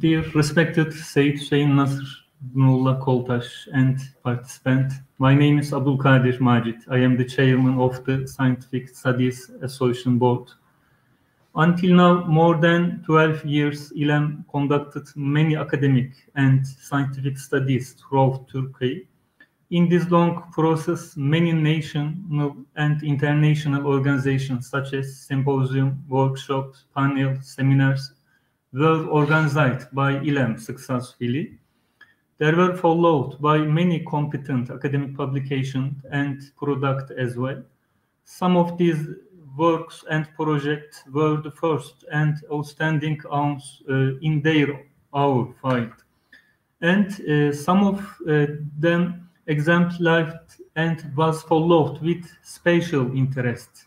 Dear respected Said Hüseyin Nasr, Nurullah Koltaş, and participant, my name is Abdul Kadir Majid. I am the chairman of the Scientific Studies Association Board. Until now, more than 12 years, ILEM conducted many academic and scientific studies throughout Turkey. In this long process, many national and international organizations such as symposium, workshops, panels, seminars were organized by ILEM successfully. They were followed by many competent academic publications and products as well. Some of these works and projects were the first and outstanding ones uh, in their our field. And uh, some of uh, them exemplified and was followed with special interest.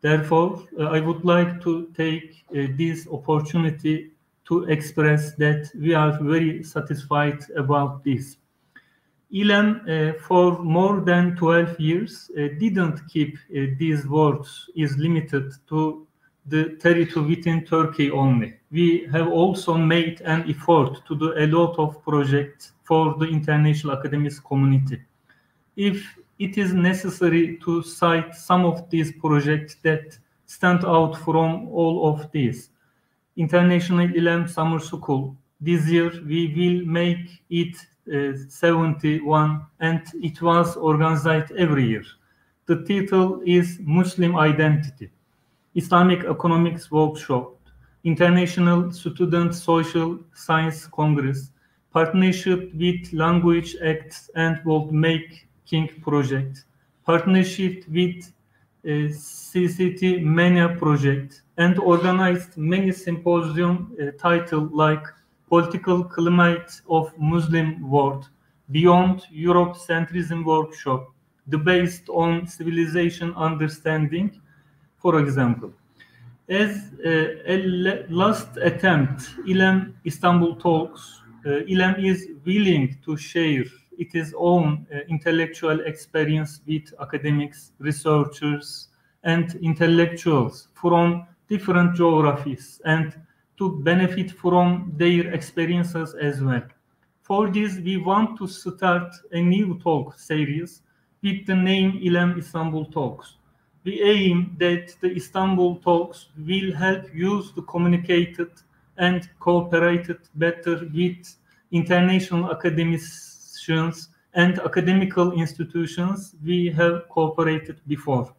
Therefore, uh, I would like to take uh, this opportunity to express that we are very satisfied about this. ILEM, uh, for more than 12 years, uh, didn't keep uh, these words is limited to the territory within Turkey only. We have also made an effort to do a lot of projects for the international academic community. If it is necessary to cite some of these projects that stand out from all of these, International ILEM Summer School. This year we will make it uh, 71 and it was organized every year. The title is Muslim Identity, Islamic Economics Workshop, International Student Social Science Congress, partnership with Language Acts and World Making Project, partnership with uh, CCT Mania Project, and organized many symposium uh, titled like Political Climate of Muslim World, Beyond Europe Centrism Workshop, based on civilization understanding, for example. As uh, a last attempt, ILEM Istanbul Talks, uh, ILEM is willing to share its own uh, intellectual experience with academics, researchers, and intellectuals from different geographies and to benefit from their experiences as well. For this, we want to start a new talk series with the name ILEM Istanbul Talks. We aim that the Istanbul Talks will help use the communicated and cooperated better with international academicians and academical institutions we have cooperated before.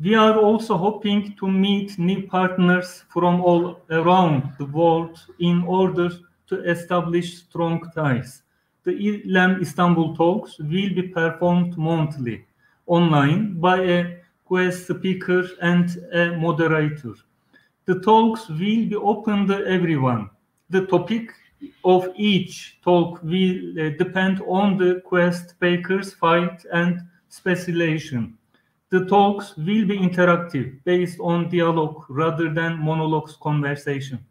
We are also hoping to meet new partners from all around the world in order to establish strong ties. The ILEM Istanbul talks will be performed monthly online by a guest speaker and a moderator. The talks will be open to everyone. The topic of each talk will uh, depend on the quest speaker's fight and specialization. The talks will be interactive, based on dialogue rather than monologues conversation.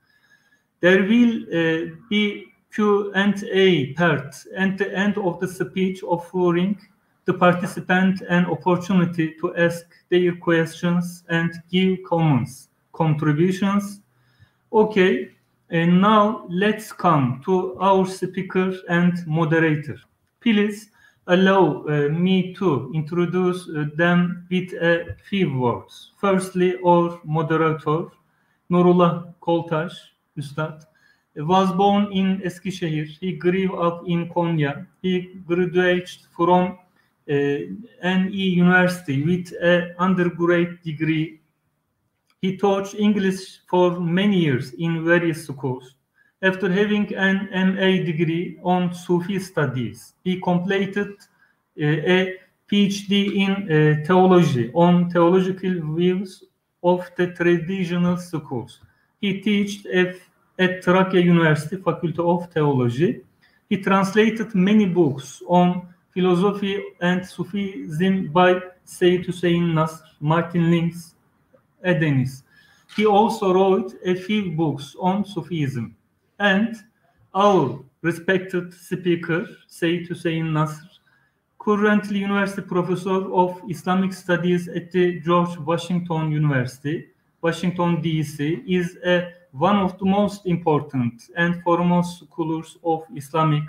There will uh, be Q&A part at the end of the speech offering the participant an opportunity to ask their questions and give comments, contributions. Okay, and now let's come to our speaker and moderator. Please allow uh, me to introduce uh, them with a few words. Firstly, our moderator, Nurullah Koltaş, Üstad, was born in Eskişehir. He grew up in Konya. He graduated from uh, NE University with an undergraduate degree. He taught English for many years in various schools. After having an MA degree on Sufi studies, he completed uh, a PhD in uh, theology on theological views of the traditional schools. He taught at Trakya University Faculty of Theology. He translated many books on philosophy and Sufism by Seyyed Hossein Nasr, Martin Lings, Edenis. He also wrote a few books on Sufism and our respected speaker, Seyyed Hossein Nasr, currently University Professor of Islamic Studies at the George Washington University, Washington, D.C., is a one of the most important and foremost scholars of Islamic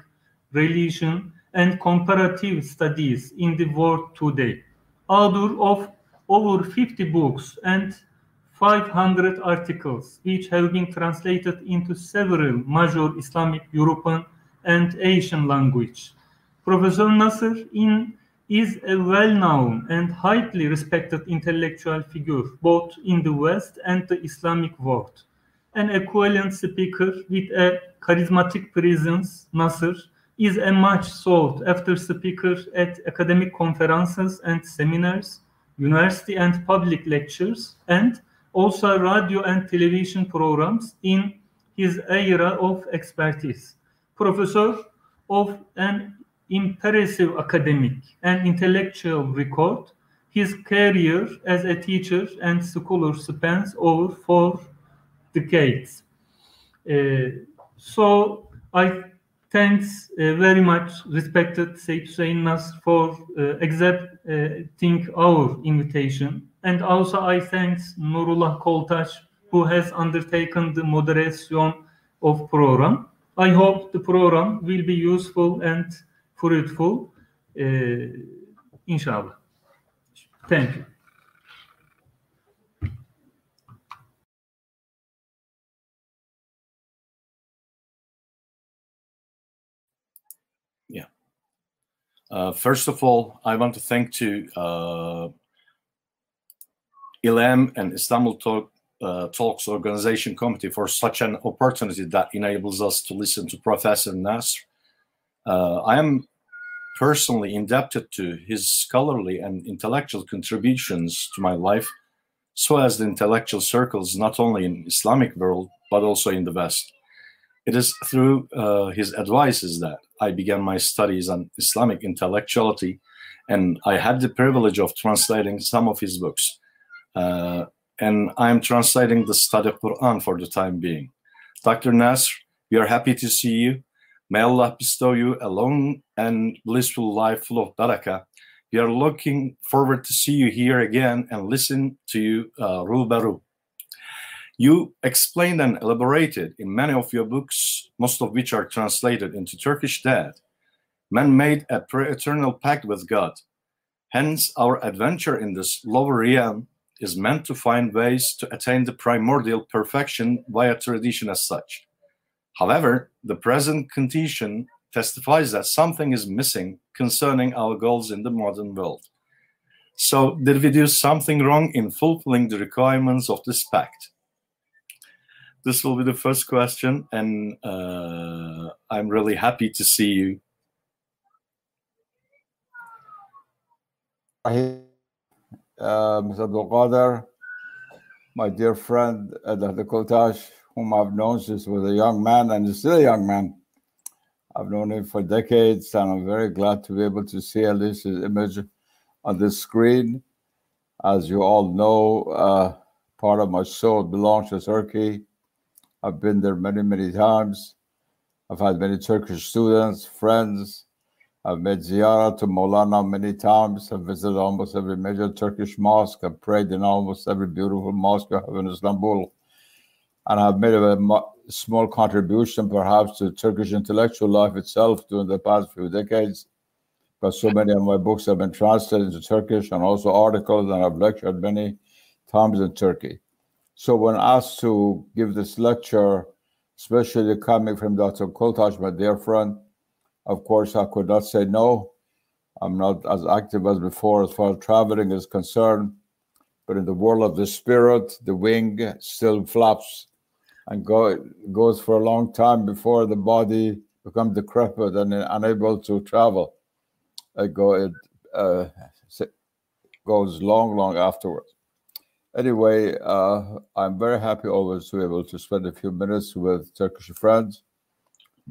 religion and comparative studies in the world today, author of over 50 books and 500 articles, which have been translated into several major Islamic, European, and Asian languages. Professor Nasr in, is a well-known and highly respected intellectual figure, both in the West and the Islamic world. An equivalent speaker with a charismatic presence, Nasr is a much sought after speaker at academic conferences and seminars, university and public lectures, and also radio and television programs in his area of expertise. Professor of an impressive academic and intellectual record, his career as a teacher and scholar spans over four decades. Uh, so I thanks uh, very much, respected Nasr, for uh, accepting our invitation. And also I thanks Nurullah Koltaş, who has undertaken the moderation of program. I hope the program will be useful and fruitful, uh, inshallah. Thank you. Uh, first of all, I want to thank to uh, ILEM and Istanbul Talk, uh, Talks Organization Committee for such an opportunity that enables us to listen to Professor Nasr. Uh, I am personally indebted to his scholarly and intellectual contributions to my life, so as the intellectual circles not only in Islamic world but also in the West. It is through uh, his advices that I began my studies on Islamic intellectuality, and I had the privilege of translating some of his books. Uh, and I am translating the study Quran for the time being. Dr. Nasr, we are happy to see you. May Allah bestow you a long and blissful life full of barakah. We are looking forward to see you here again and listen to you uh, Rubaru. You explained and elaborated in many of your books, most of which are translated into Turkish that man made a pre-eternal pact with God. Hence, our adventure in this lower realm is meant to find ways to attain the primordial perfection via tradition as such. However, the present condition testifies that something is missing concerning our goals in the modern world. So, did we do something wrong in fulfilling the requirements of this pact? This will be the first question, and uh, I'm really happy to see you. Uh, Mr. Abdul my dear friend uh, Dr. Koltaş, whom I've known since he was a young man and is still a young man. I've known him for decades, and I'm very glad to be able to see at least his image on the screen. As you all know, uh, part of my soul belongs to Turkey. I've been there many, many times. I've had many Turkish students, friends. I've made ziyarah to Molana many times. I've visited almost every major Turkish mosque. I've prayed in almost every beautiful mosque I have in Istanbul. And I've made a small contribution, perhaps, to Turkish intellectual life itself during the past few decades. Because so many of my books have been translated into Turkish and also articles, and I've lectured many times in Turkey. So when asked to give this lecture, especially coming from Dr. Koltaş, my dear friend, of course, I could not say no. I'm not as active as before as far as traveling is concerned. But in the world of the spirit, the wing still flaps and go, goes for a long time before the body becomes decrepit and unable to travel. It, go, it uh, goes long, long afterwards. Anyway, uh, I'm very happy always to be able to spend a few minutes with Turkish friends.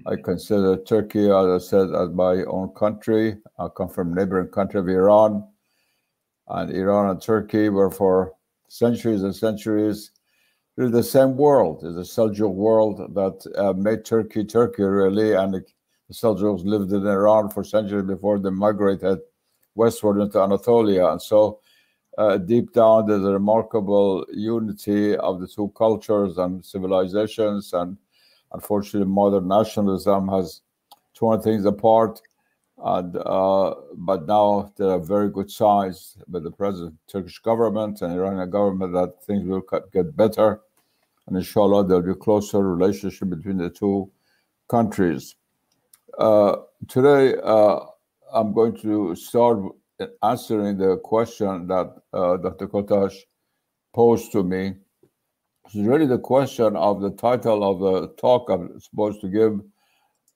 I consider Turkey, as I said, as my own country. I come from neighboring country of Iran, and Iran and Turkey were for centuries and centuries really the same world. It's a Seljuk world that uh, made Turkey Turkey really, and the, the Seljuks lived in Iran for centuries before they migrated westward into Anatolia, and so uh, deep down, there's a remarkable unity of the two cultures and civilizations. And unfortunately, modern nationalism has torn things apart. And uh, but now there are very good signs with the present Turkish government and Iranian government that things will get better, and inshallah there'll be a closer relationship between the two countries. Uh, today, uh, I'm going to start answering the question that uh, Dr. Koltaş posed to me. It's really the question of the title of the talk I'm supposed to give.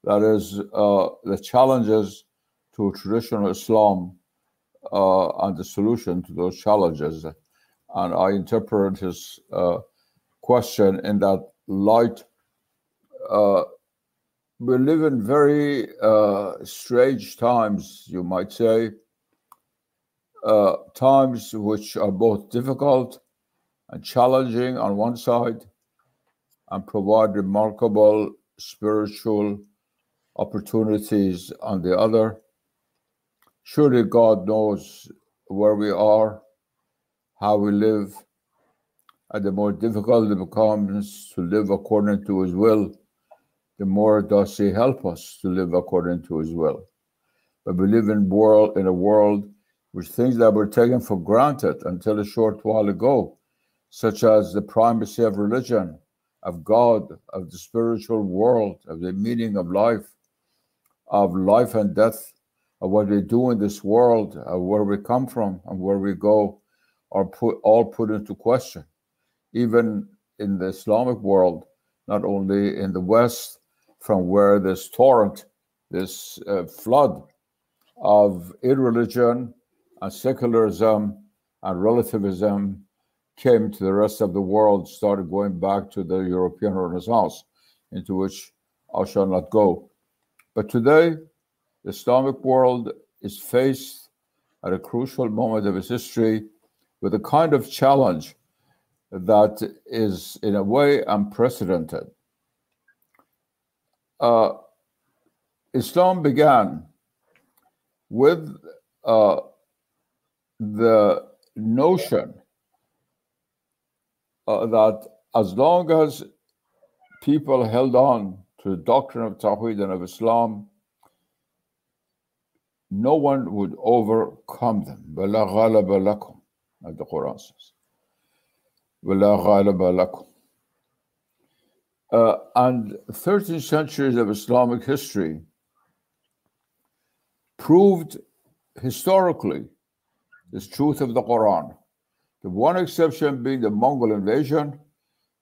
That is uh, the challenges to traditional Islam uh, and the solution to those challenges. And I interpret his uh, question in that light. Uh, we live in very uh, strange times, you might say, uh, times which are both difficult and challenging on one side and provide remarkable spiritual opportunities on the other. Surely God knows where we are, how we live, and the more difficult it becomes to live according to His will, the more does He help us to live according to His will. But we live in world in a world which things that were taken for granted until a short while ago, such as the primacy of religion, of God, of the spiritual world, of the meaning of life, of life and death, of what we do in this world, of where we come from and where we go, are put all put into question. Even in the Islamic world, not only in the West, from where this torrent, this uh, flood of irreligion and secularism and relativism came to the rest of the world, started going back to the European Renaissance, into which I shall not go. But today, the Islamic world is faced at a crucial moment of its history with a kind of challenge that is, in a way, unprecedented. Uh, Islam began with uh, the notion uh, that as long as people held on to the doctrine of Tawheed and of Islam, no one would overcome them. وَلَا غَالَبَ لَكُمْ as the Quran says. وَلَا غَالَبَ لَكُمْ uh, and 13 centuries of Islamic history proved historically this truth of the Quran. The one exception being the Mongol invasion,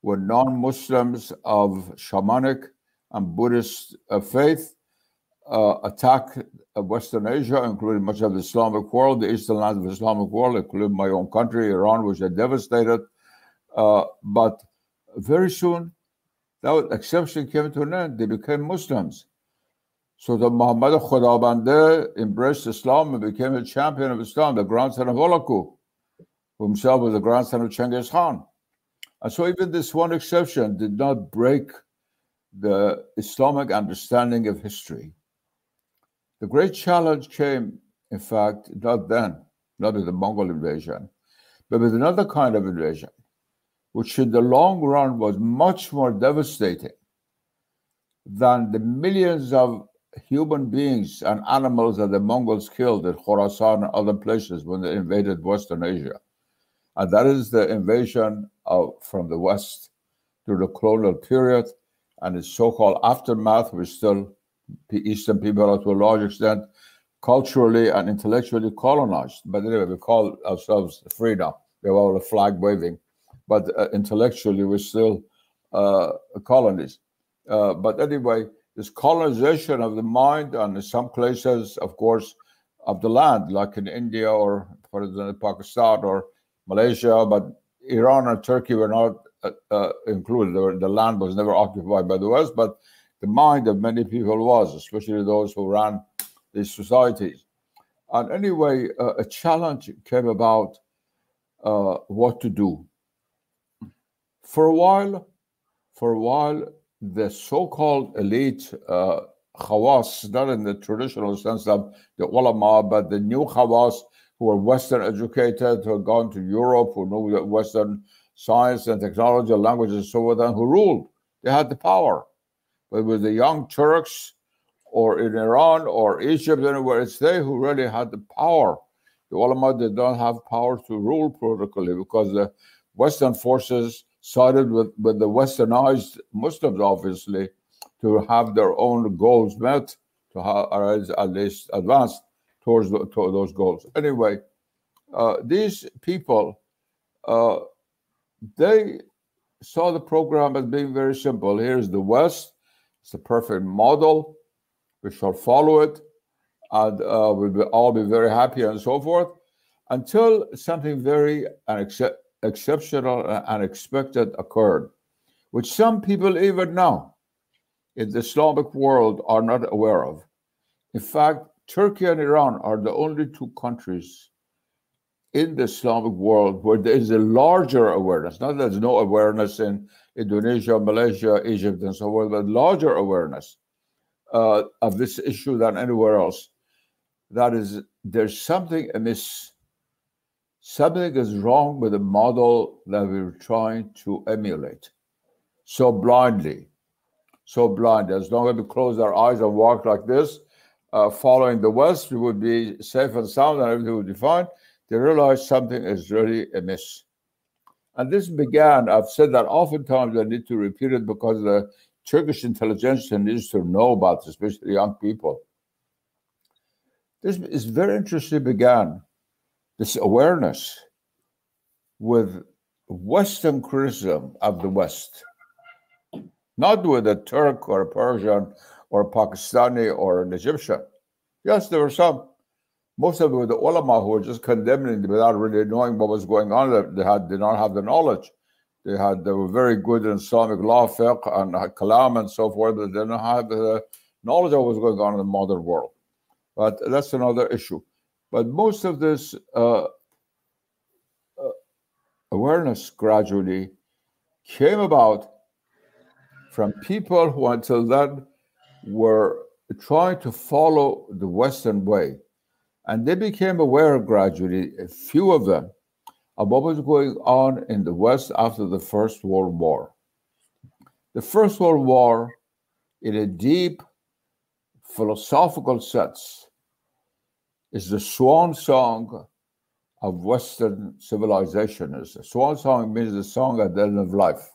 when non Muslims of shamanic and Buddhist uh, faith uh, attack Western Asia, including much of the Islamic world, the eastern lands of the Islamic world, including my own country, Iran, which are devastated. Uh, but very soon, that exception came to an end. They became Muslims. So the Muhammad Khudabande embraced Islam and became a champion of Islam, the grandson of Hulagu, who himself was the grandson of Chengiz Khan. And so even this one exception did not break the Islamic understanding of history. The great challenge came, in fact, not then, not with the Mongol invasion, but with another kind of invasion, which in the long run was much more devastating than the millions of human beings and animals that the Mongols killed at Khorasan and other places when they invaded Western Asia. And that is the invasion of, from the West through the colonial period and its so called aftermath, which still Eastern people are to a large extent culturally and intellectually colonized. But anyway, we call ourselves free now. We have all the flag waving, but uh, intellectually we're still uh, colonies. Uh, but anyway, this colonization of the mind and in some places, of course, of the land, like in India or, for example, Pakistan or Malaysia, but Iran and Turkey were not uh, uh, included. The land was never occupied by the West, but the mind of many people was, especially those who ran these societies. And anyway, uh, a challenge came about uh, what to do. For a while, for a while, the so-called elite uh, khawas, not in the traditional sense of the ulama, but the new khawas who are Western educated, who have gone to Europe, who knew Western science and technology, languages, and so on, who ruled. They had the power. But with the young Turks or in Iran or Egypt, anywhere, it's they who really had the power. The ulama did not have power to rule politically because the Western forces sided with, with the westernized Muslims, obviously, to have their own goals met, to have at least advanced towards, the, to those goals. Anyway, uh, these people, uh, they saw the program as being very simple. Here's the West, it's a perfect model. We shall follow it, and uh, we'll all be very happy and so forth, until something very unacceptable exceptional and unexpected occurred, which some people even now in the Islamic world are not aware of. In fact, Turkey and Iran are the only two countries in the Islamic world where there is a larger awareness. Not that there's no awareness in Indonesia, Malaysia, Egypt, and so on, but larger awareness uh, of this issue than anywhere else. That is, there's something amiss something is wrong with the model that we're trying to emulate so blindly, so blind. As long as we close our eyes and walk like this, uh, following the West, we would be safe and sound and everything would be fine. They realize something is really amiss. And this began, I've said that oftentimes, I need to repeat it because the Turkish intelligentsia needs to know about this, especially young people. This is very interesting began this awareness with Western criticism of the West, not with a Turk or a Persian or a Pakistani or an Egyptian. Yes, there were some. Most of it were the ulama who were just condemning without really knowing what was going on. They had did not have the knowledge. They had they were very good in Islamic law, fiqh, and kalam and so forth, but they didn't have the knowledge of what was going on in the modern world. But that's another issue. But most of this uh, uh, awareness gradually came about from people who until then were trying to follow the Western way. And they became aware gradually, a few of them, of what was going on in the West after the First World War. The First World War, in a deep philosophical sense, is the swan song of Western civilization. Is the swan song means the song at the end of life.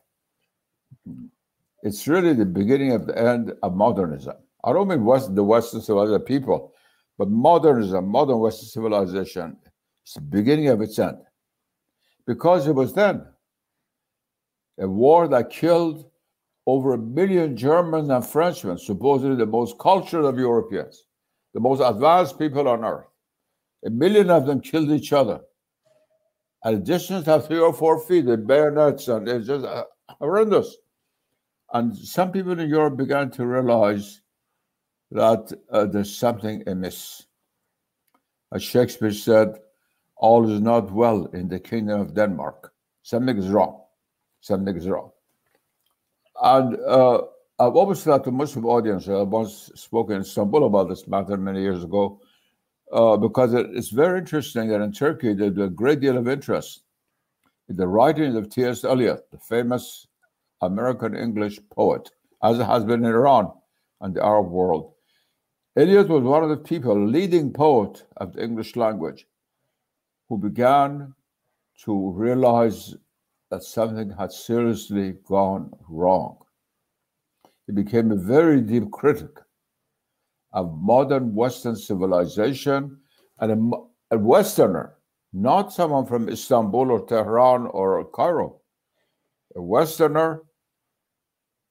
It's really the beginning of the end of modernism. I don't mean West, the Western civilization people, but modernism, modern Western civilization, it's the beginning of its end. Because it was then a war that killed over a million Germans and Frenchmen, supposedly the most cultured of Europeans, the most advanced people on earth. A million of them killed each other at a distance of three or four feet with bayonets, and it's just uh, horrendous. And some people in Europe began to realize that uh, there's something amiss. As Shakespeare said, all is not well in the kingdom of Denmark. Something is wrong. Something is wrong. And uh, I've always thought to Muslim audience, I once spoke in Istanbul about this matter many years ago, uh, because it, it's very interesting that in Turkey there's a great deal of interest in the writings of T.S. Eliot, the famous American English poet, as it has been in Iran and the Arab world. Eliot was one of the people, leading poet of the English language, who began to realize that something had seriously gone wrong. He became a very deep critic of modern Western civilization and a, a Westerner, not someone from Istanbul or Tehran or Cairo. A Westerner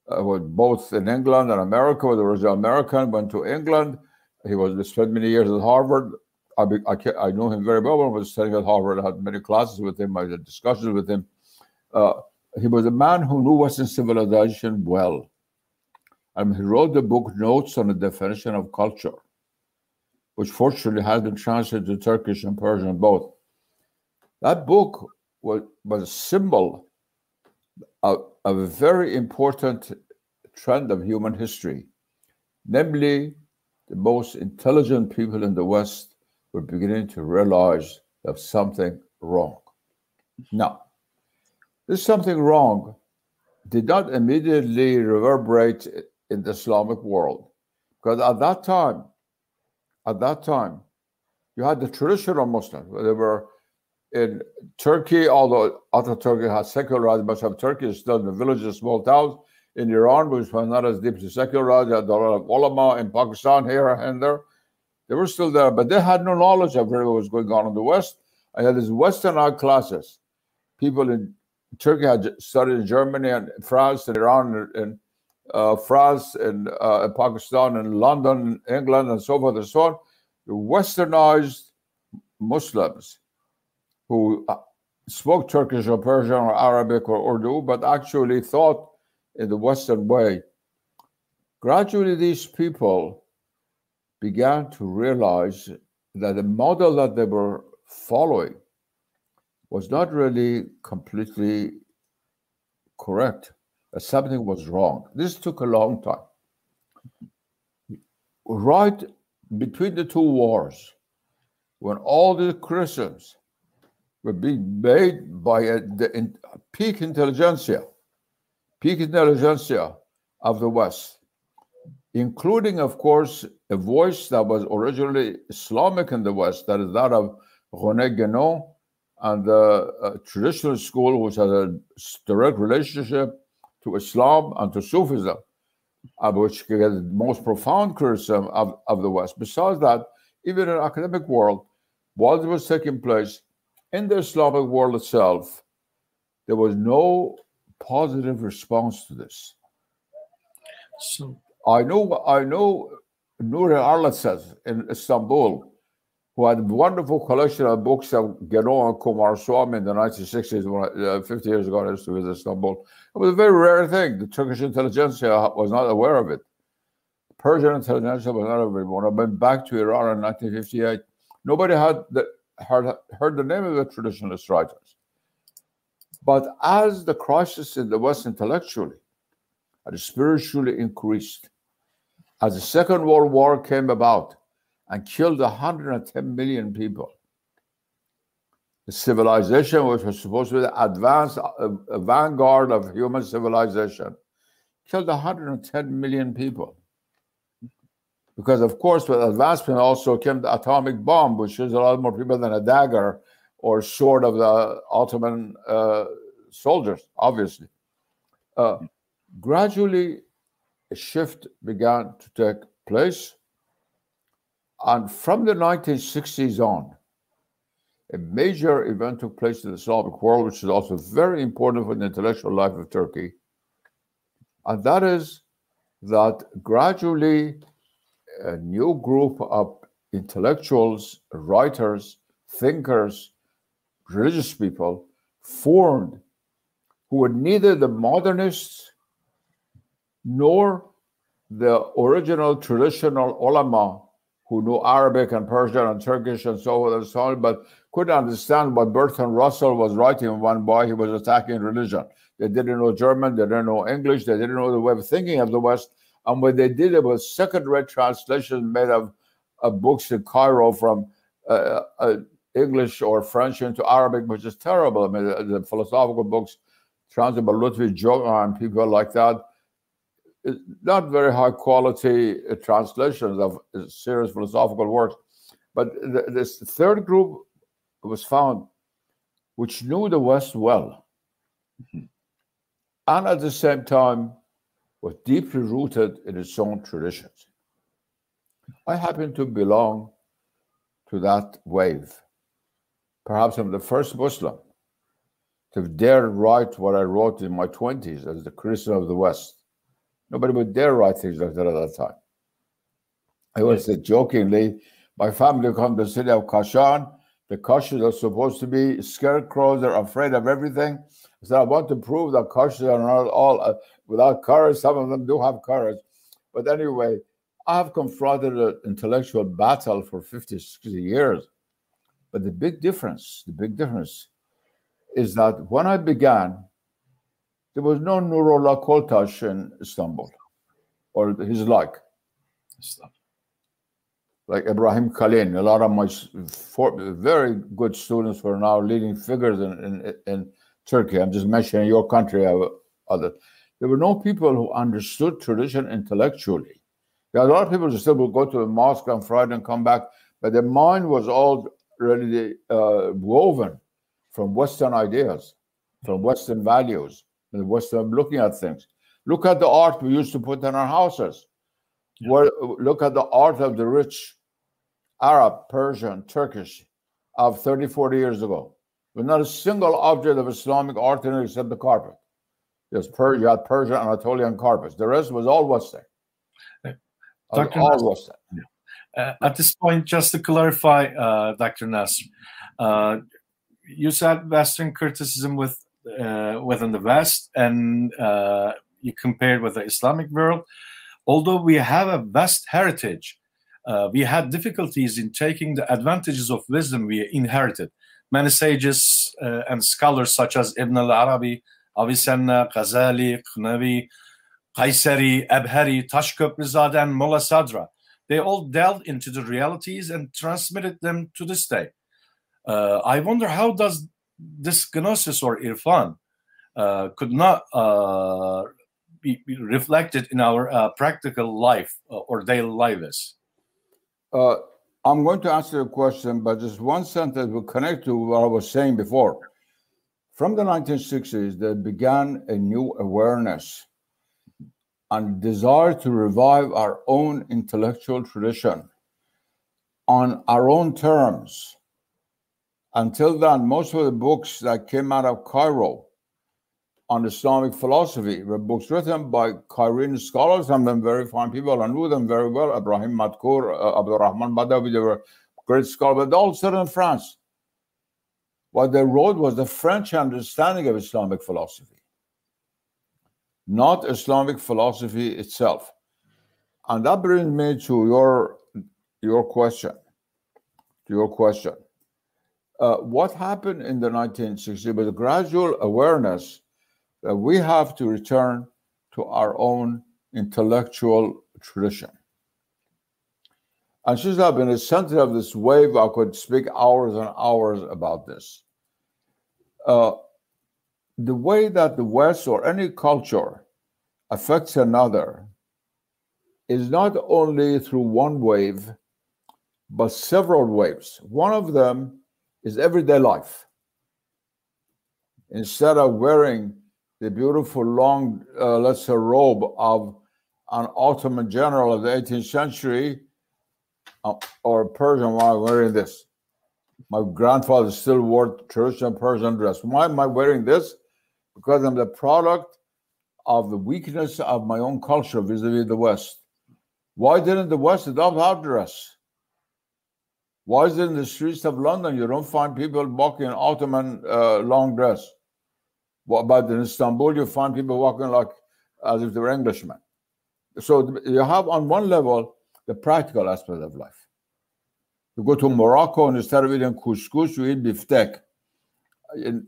uh, was both in England and America, was original American, went to England. He was spent many years at Harvard. I, I, I knew him very well when I was studying at Harvard. I had many classes with him. I had discussions with him. Uh, he was a man who knew Western civilization well. And he wrote the book Notes on the Definition of Culture, which fortunately has been translated to Turkish and Persian both. That book was, was a symbol of, of a very important trend of human history, namely the most intelligent people in the West were beginning to realize there's something wrong. Now, this something wrong did not immediately reverberate in the Islamic world. Because at that time, at that time, you had the traditional Muslims. They were in Turkey, although other Turkey has secularized, much of Turkey is still in the villages, small towns. In Iran, which was not as deeply secularized, had a lot of ulama in Pakistan here and there. They were still there, but they had no knowledge of really what was going on in the West. I had these Westernized classes. People in Turkey had studied in Germany and France and Iran and uh, France and uh, Pakistan and London, England, and so forth and so on. The westernized Muslims who uh, spoke Turkish or Persian or Arabic or Urdu, but actually thought in the Western way. Gradually, these people began to realize that the model that they were following was not really completely correct, something was wrong. This took a long time. Right between the two wars, when all the Christians were being made by a, the in, peak intelligentsia, peak intelligentsia of the West, including, of course, a voice that was originally Islamic in the West, that is that of René Guénon and the uh, traditional school, which has a direct relationship to Islam and to Sufism, uh, which get the most profound criticism of, of the West. Besides that, even in the academic world, while it was taking place in the Islamic world itself, there was no positive response to this. So I know, I know, Nouri says in Istanbul, who had a wonderful collection of books of Guénon and Coomaraswamy in the 1960s, when, uh, 50 years ago, I used to visit Istanbul. It was a very rare thing. The Turkish intelligentsia was not aware of it. Persian intelligentsia was not aware of it. When I went back to Iran in 1958, nobody had the, heard, heard the name of the traditionalist writers. But as the crisis in the West intellectually and spiritually increased, as the Second World War came about and killed 110 million people, the civilization, which was supposed to be the advanced uh, vanguard of human civilization, killed 110 million people. Because, of course, with advancement also came the atomic bomb, which kills a lot more people than a dagger or sword of the Ottoman uh, soldiers, obviously. Uh, gradually, a shift began to take place. And from the 1960s on, a major event took place in the Islamic world, which is also very important for the intellectual life of Turkey. And that is that gradually a new group of intellectuals, writers, thinkers, religious people formed who were neither the modernists nor the original traditional ulama who knew Arabic and Persian and Turkish and so on and so on, but couldn't understand what Bertrand Russell was writing one boy. He was attacking religion. They didn't know German, they didn't know English, they didn't know the way of thinking of the West. And what they did it was second-rate translations made of, of books in Cairo from uh, uh, English or French into Arabic, which is terrible. I mean, the, the philosophical books translated by Ludwig Joma and people like that, not very high quality uh, translations of uh, serious philosophical works. But th this third group was found which knew the West well. Mm-hmm. And at the same time, was deeply rooted in its own traditions. I happen to belong to that wave. Perhaps I'm the first Muslim to dare write what I wrote in my 20s as the Christian of the West. Nobody would dare write things like that at that time. I always said jokingly, my family come to the city of Kashan. The Kashans are supposed to be scarecrows, they're afraid of everything. So I want to prove that Kashans are not all uh, without courage. Some of them do have courage. But anyway, I have confronted an intellectual battle for 50, 60 years. But the big difference, the big difference is that when I began, there was no Nurullah Koltaş in Istanbul or his like. like Ibrahim Kalin. A lot of my very good students were now leading figures in, in, in Turkey. I'm just mentioning your country. Other, there were no people who understood tradition intellectually. There are a lot of people who still will go to the mosque on Friday and come back, but their mind was all really uh, woven from Western ideas, from Western values, and Western looking at things. Look at the art we used to put in our houses. Yeah. Where, look at the art of the rich Arab, Persian, Turkish of 30, 40 years ago. With not a single object of Islamic art in it except the carpet. Yes, per, you had Persian Anatolian carpets. The rest was all Western. Dr. All Western. Uh, at this point, just to clarify, uh, Dr. Nasr, uh, you said Western criticism with uh, within the West, and uh, you compared with the Islamic world. Although we have a vast heritage, uh, we had difficulties in taking the advantages of wisdom we inherited. Many sages uh, and scholars such as Ibn al-Arabi, Avicenna, Ghazali, Qnavi, Qaysari, Abhari, Tashköprezade, and Mullah Sadra, they all delved into the realities and transmitted them to this day. Uh, I wonder how does this gnosis or irfan uh, could not uh, be, reflected in our uh, practical life uh, or daily lives? Uh, I'm going to answer your question, but just one sentence will connect to what I was saying before. From the 1960s, there began a new awareness and desire to revive our own intellectual tradition on our own terms. Until then, most of the books that came out of Cairo on Islamic philosophy were books written by Cairene scholars, some of them very fine people. I knew them very well. Ibrahim Madkour, uh, Abdul Rahman Badawi, they were great scholars, but all set in France. What they wrote was the French understanding of Islamic philosophy, not Islamic philosophy itself. And that brings me to your your question. To your question. Uh, what happened in the 1960s was a gradual awareness that we have to return to our own intellectual tradition. And since I've been the center of this wave, I could speak hours and hours about this. Uh, the way that the West or any culture affects another is not only through one wave, but several waves. One of them is everyday life. Instead of wearing the beautiful long, uh, let's say, robe of an Ottoman general of the 18th century uh, or a Persian while wearing this. My grandfather still wore traditional Persian dress. Why am I wearing this? Because I'm the product of the weakness of my own culture vis-a-vis the West. Why didn't the West adopt our dress? Why is it in the streets of London you don't find people walking in Ottoman uh, long dress? About in Istanbul? You find people walking like as if they were Englishmen. So you have on one level the practical aspect of life. You go to Morocco and instead of eating couscous, you eat biftek. You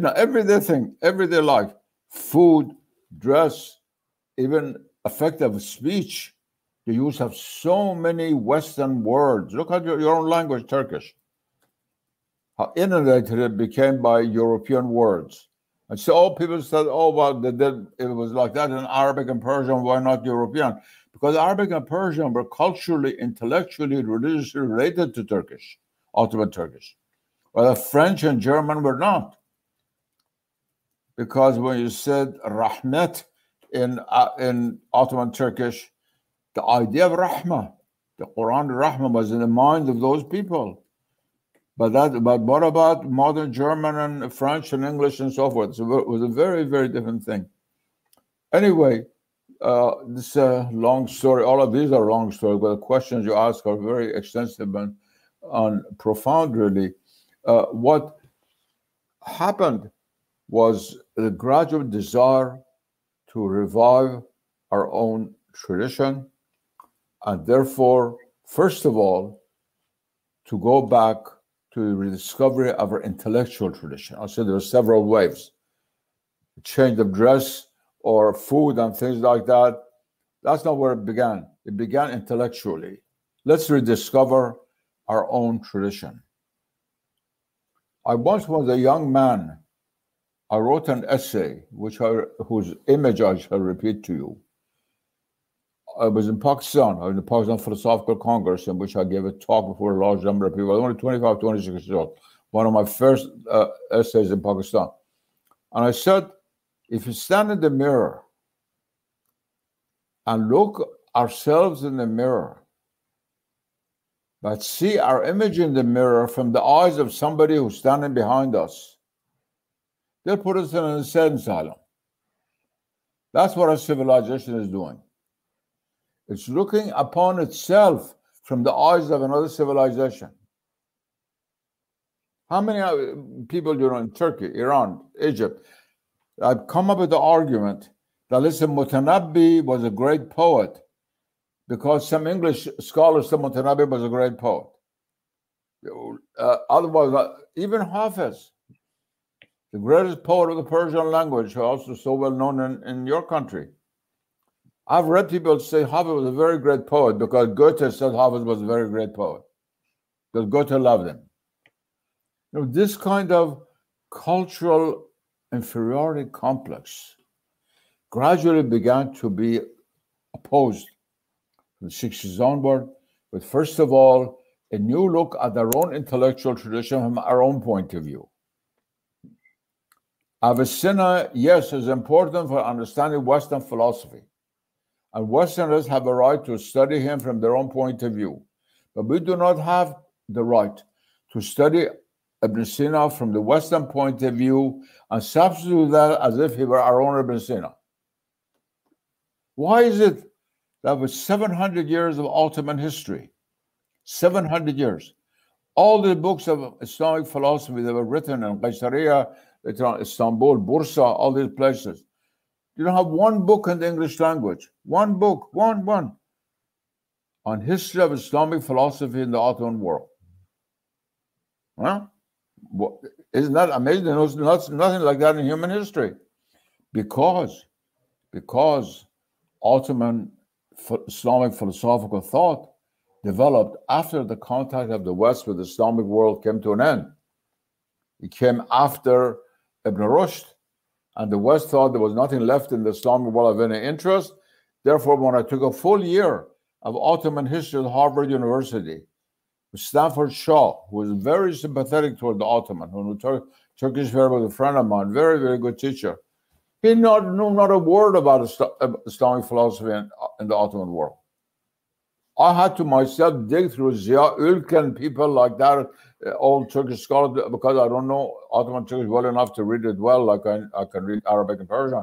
know, everyday thing, everyday life, food, dress, even effective speech. The use of so many Western words. Look at your, your own language, Turkish. How inundated it became by European words. And so people said, oh, well, they did, it was like that in Arabic and Persian, why not European? Because Arabic and Persian were culturally, intellectually, religiously related to Turkish, Ottoman Turkish. While French and German were not. Because when you said rahmet in, uh, in Ottoman Turkish, the idea of rahmah, the Quran rahmah was in the mind of those people. But that, but what about modern German and French and English and so forth? So it was a very, very different thing. Anyway, uh, this a long story. All of these are long stories, but the questions you ask are very extensive and, and profound, really. Uh, what happened was the gradual desire to revive our own tradition, and therefore, first of all, to go back to the rediscovery of our intellectual tradition. I said there are several waves. Change of dress or food and things like that. That's not where it began. It began intellectually. Let's rediscover our own tradition. I once was a young man. I wrote an essay, which I, whose image I shall repeat to you. I was in Pakistan, I was in the Pakistan Philosophical Congress, in which I gave a talk before a large number of people. I was only 25, 26 years old. One of my first uh, essays in Pakistan. And I said, if you stand in the mirror and look ourselves in the mirror, but see our image in the mirror from the eyes of somebody who's standing behind us, they'll put us in an insane asylum. That's what our civilization is doing. It's looking upon itself from the eyes of another civilization. How many people you know in Turkey, Iran, Egypt? I've come up with the argument that listen, Mutanabbi was a great poet because some English scholars said Mutanabbi was a great poet. Uh, otherwise, uh, even Hafiz, the greatest poet of the Persian language, also so well known in, in your country. I've read people say Hafiz was a very great poet because Goethe said Hafiz was a very great poet because Goethe loved him. You know, this kind of cultural inferiority complex gradually began to be opposed from the 60s onward, but first of all, a new look at our own intellectual tradition from our own point of view. Avicenna, yes, is important for understanding Western philosophy. And Westerners have a right to study him from their own point of view. But we do not have the right to study Ibn Sina from the Western point of view and substitute that as if he were our own Ibn Sina. Why is it that with 700 years of Ottoman history, 700 years, all the books of Islamic philosophy that were written in Qaysariya, Istanbul, Bursa, all these places, you don't have one book in the English language. One book, one, one, on history of Islamic philosophy in the Ottoman world. Well, isn't that amazing? There's nothing like that in human history. Because, because Ottoman Islamic philosophical thought developed after the contact of the West with the Islamic world came to an end. It came after Ibn Rushd and the West thought there was nothing left in the Islamic world of any interest. Therefore, when I took a full year of Ottoman history at Harvard University, Stanford Shaw, who was very sympathetic toward the Ottoman, who knew Turkish very well, a friend of mine, very, very good teacher. He not, knew not a word about um, Islamic philosophy in, in the Ottoman world. I had to myself dig through Ziya Ülken, people like that, old Turkish scholars, because I don't know Ottoman Turkish well enough to read it well, like I, I can read Arabic and Persian,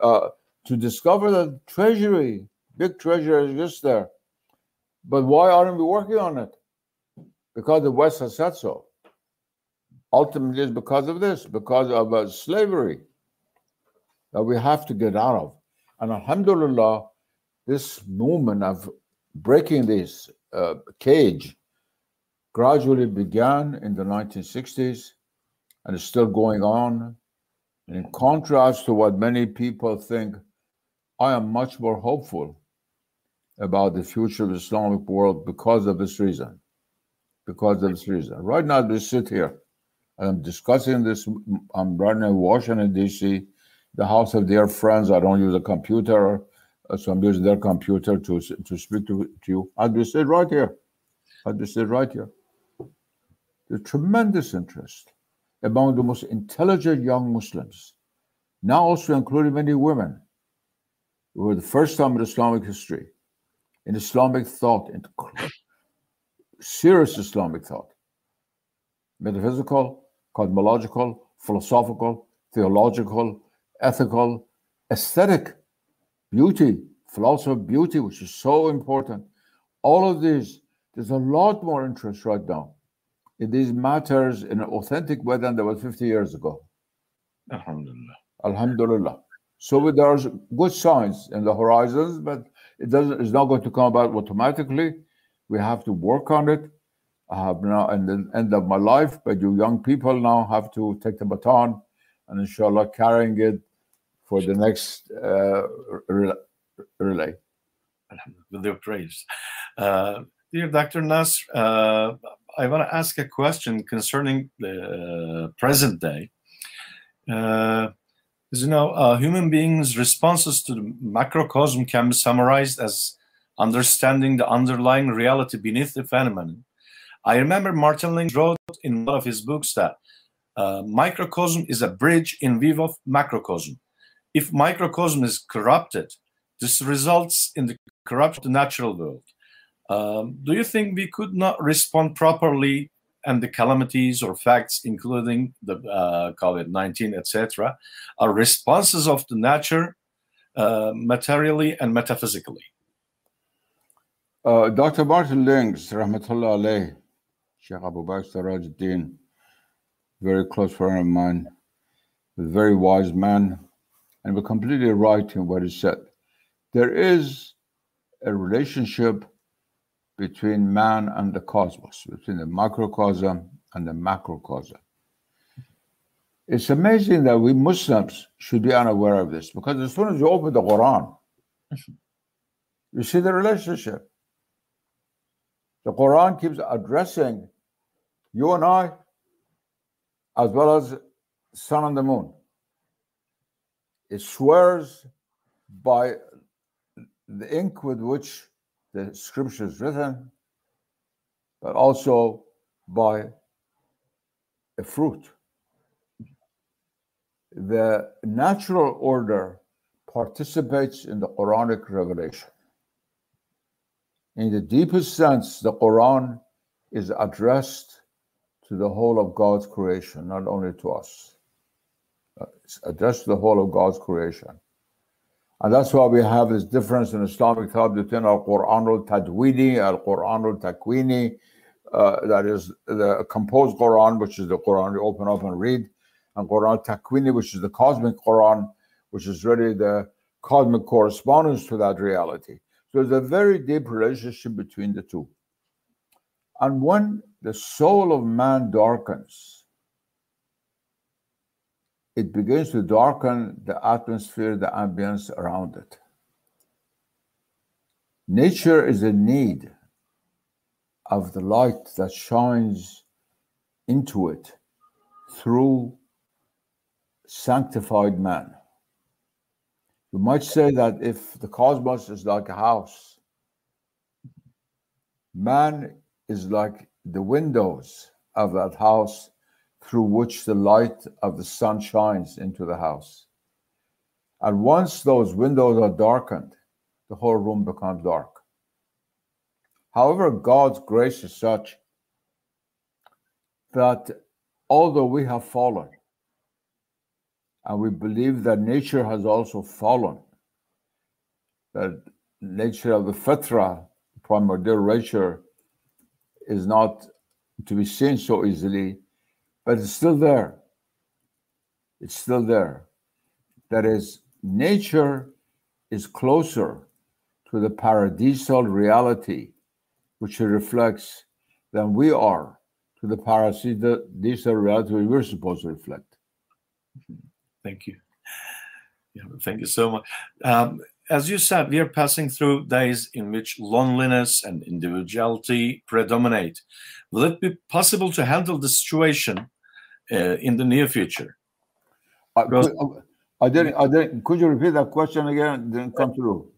uh, to discover the treasury, big treasury exists there. But why aren't we working on it? Because the West has said so. Ultimately, it's because of this, because of uh, slavery that we have to get out of. And Alhamdulillah, this movement of breaking this uh, cage gradually began in the 1960s and is still going on. And in contrast to what many people think, I am much more hopeful about the future of the Islamic world because of this reason. Because of this reason. Right now, we sit here and I'm discussing this. I'm right now in Washington, D.C., the house of dear friends. I don't use a computer uh, so I'm using their computer to to speak to, to you. I just sit right here. I just sit right here. There's tremendous interest among the most intelligent young Muslims, now also including many women, who were the first time in Islamic history, in Islamic thought, in serious Islamic thought, metaphysical, cosmological, philosophical, theological, ethical, aesthetic beauty, philosophy of beauty, which is so important. All of these, there's a lot more interest right now these matters in an authentic way than there was 50 years ago. Alhamdulillah. Alhamdulillah. So there's good signs in the horizons, but it doesn't. It's not going to come about automatically. We have to work on it. I have now, at the end of my life, but you young people now have to take the baton and inshallah carrying it for the next uh, relay. With your praise. Uh, dear Dr. Nasr, uh, I want to ask a question concerning the present day. Uh, as you know, uh, human beings' responses to the macrocosm can be summarized as understanding the underlying reality beneath the phenomenon. I remember Martin Lings wrote in one of his books that uh, microcosm is a bridge in view of macrocosm. If microcosm is corrupted, this results in the corruption of natural world. Um, do you think we could not respond properly and the calamities or facts, including the uh, COVID-19, etc., are responses of the nature, uh, materially and metaphysically? Uh, Dr. Martin Lings, Rahmatullah alayh, Sheikh Abu Bakr Sirajuddin, very close friend of mine, a very wise man, and we're completely right in what he said. There is a relationship between man and the cosmos, between the microcosm and the macrocosm. It's amazing that we Muslims should be unaware of this because as soon as you open the Quran, you see the relationship. The Quran keeps addressing you and I, as well as sun and the moon. It swears by the ink with which the scripture is written, but also by a fruit. The natural order participates in the Quranic revelation. In the deepest sense, the Quran is addressed to the whole of God's creation, not only to us. It's addressed to the whole of God's creation. And that's why we have this difference in Islamic thought between Al Quran al Tadwini, Al Quran al Takwini, uh, that is the composed Quran, which is the Quran you open up and read, and Quran al Takwini, which is the cosmic Quran, which is really the cosmic correspondence to that reality. So there's a very deep relationship between the two. And when the soul of man darkens, it begins to darken the atmosphere, the ambience around it. Nature is in need of the light that shines into it through sanctified man. You might say that if the cosmos is like a house, man is like the windows of that house through which the light of the sun shines into the house. And once those windows are darkened, the whole room becomes dark. However, God's grace is such that although we have fallen, and we believe that nature has also fallen, that nature of the fitra, primordial nature, is not to be seen so easily, but it's still there. It's still there. That is, nature is closer to the paradisal reality, which it reflects, than we are to the paradisal reality we're supposed to reflect. Thank you. Yeah, thank you so much. Um, as you said, we are passing through days in which loneliness and individuality predominate. Will it be possible to handle the situation uh, in the near future? Uh, could, uh, I didn't, I didn't, could you repeat that question again? It didn't come through.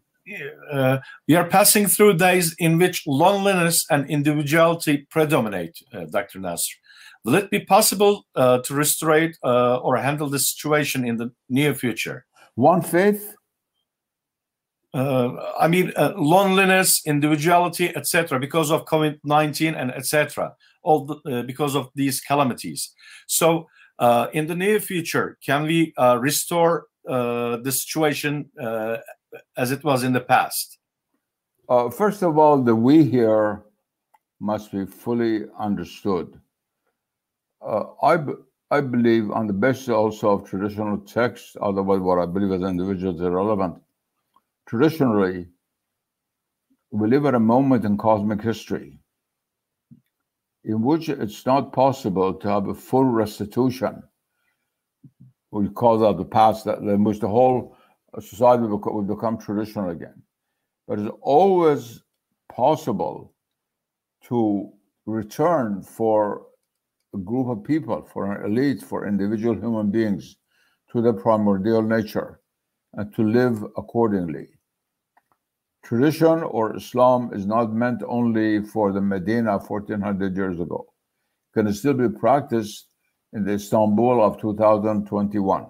Uh, we are passing through days in which loneliness and individuality predominate, uh, Dr. Nasr. Will it be possible uh, to restore uh, or handle the situation in the near future? One faith? Uh, I mean, uh, loneliness, individuality, etc., because of COVID 19 and etc., all the, uh, because of these calamities. So, uh, in the near future, can we uh, restore uh, the situation as it was in the past? first of all, the we here must be fully understood. I, I believe, on the basis also of traditional texts, otherwise, what I believe as individuals irrelevant traditionally, we live at a moment in cosmic history in which it's not possible to have a full restitution. We call that the past, that in which the whole society will become traditional again. But it's always possible to return for a group of people, for an elite, for individual human beings to their primordial nature and to live accordingly. Tradition or Islam is not meant only for the Medina 1400 years ago. It can still be practiced in the Istanbul of 2021.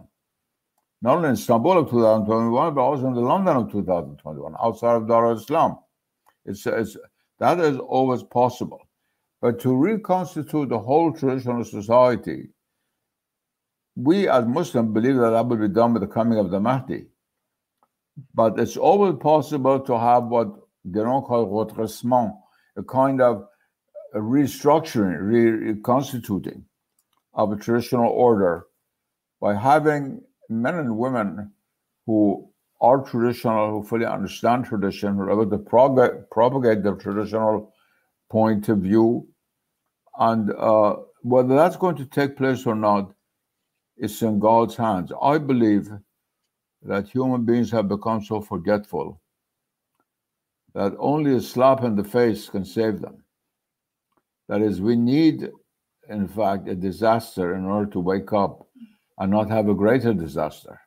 Not only in Istanbul of 2021, but also in the London of 2021, outside of Dar es Islam. It's, it's, that is always possible. But to reconstitute the whole traditional society, we as Muslims believe that that will be done with the coming of the Mahdi. But it's always possible to have what Guénon called redressement, a kind of restructuring, reconstituting of a traditional order by having men and women who are traditional, who fully understand tradition, who are able to prog- propagate the traditional point of view. And uh, whether that's going to take place or not is in God's hands. I believe that human beings have become so forgetful that only a slap in the face can save them. That is, we need, in fact, a disaster in order to wake up and not have a greater disaster.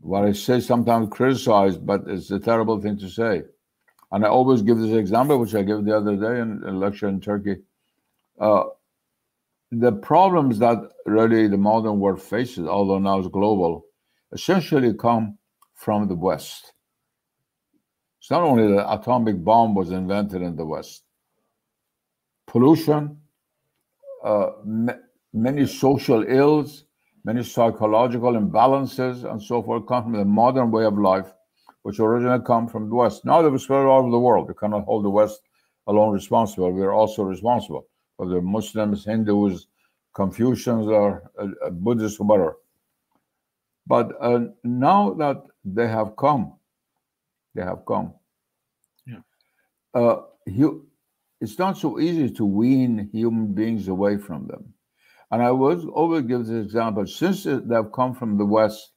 What I say sometimes criticized, but it's a terrible thing to say. And I always give this example, which I gave the other day in a lecture in Turkey. Uh, the problems that really the modern world faces, although now it's global, essentially come from the West. It's not only the atomic bomb was invented in the West. Pollution, uh, many social ills, many psychological imbalances, and so forth come from the modern way of life, which originally come from the West. Now they've spread all over the world. You cannot hold the West alone responsible. We are also responsible for the Muslims, Hindus, Confucians, or uh, Buddhists, whatever. But uh, now that they have come, they have come. Yeah. Uh, you, it's not so easy to wean human beings away from them. And I was always give this example since they've come from the West,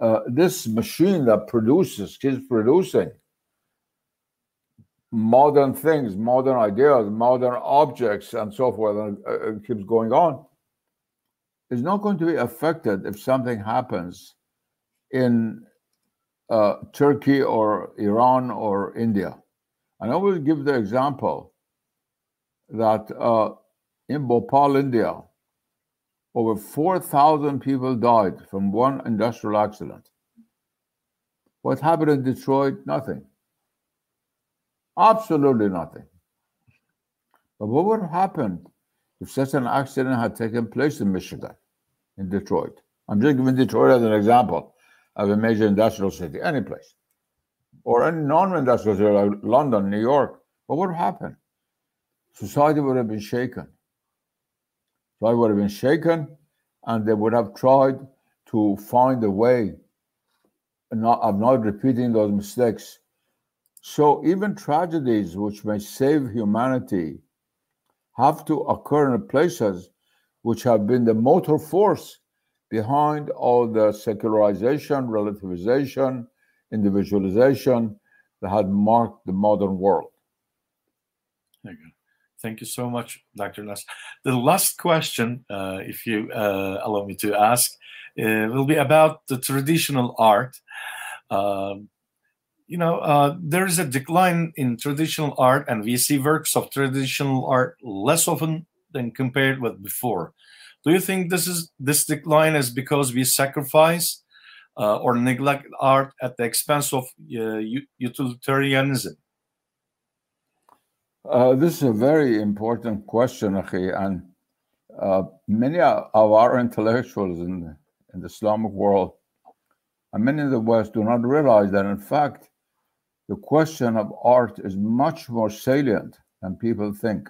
uh, this machine that produces, keeps producing modern things, modern ideas, modern objects, and so forth, and uh, keeps going on, is not going to be affected if something happens in uh, Turkey or Iran or India. And I will give the example that uh, in Bhopal, India, over 4,000 people died from one industrial accident. What happened in Detroit? Nothing. Absolutely nothing. But what would have happened if such an accident had taken place in Michigan, in Detroit? I'm just giving Detroit as an example of a major industrial city, any place, or any non-industrial city like London, New York. What would have happened? Society would have been shaken. Society would have been shaken, and they would have tried to find a way not, of not repeating those mistakes. So even tragedies which may save humanity have to occur in places which have been the motor force behind all the secularization, relativization, individualization that had marked the modern world. There you. Thank you so much, Dr. Nasr. The last question, uh, if you uh, allow me to ask, uh, will be about the traditional art. Um, you know, uh, there is a decline in traditional art, and we see works of traditional art less often than compared with before. Do you think this is this decline is because we sacrifice uh, or neglect art at the expense of uh, utilitarianism? Uh, this is a very important question, Akhi, and uh, many of our intellectuals in in the Islamic world and many in the West do not realize that, in fact, the question of art is much more salient than people think.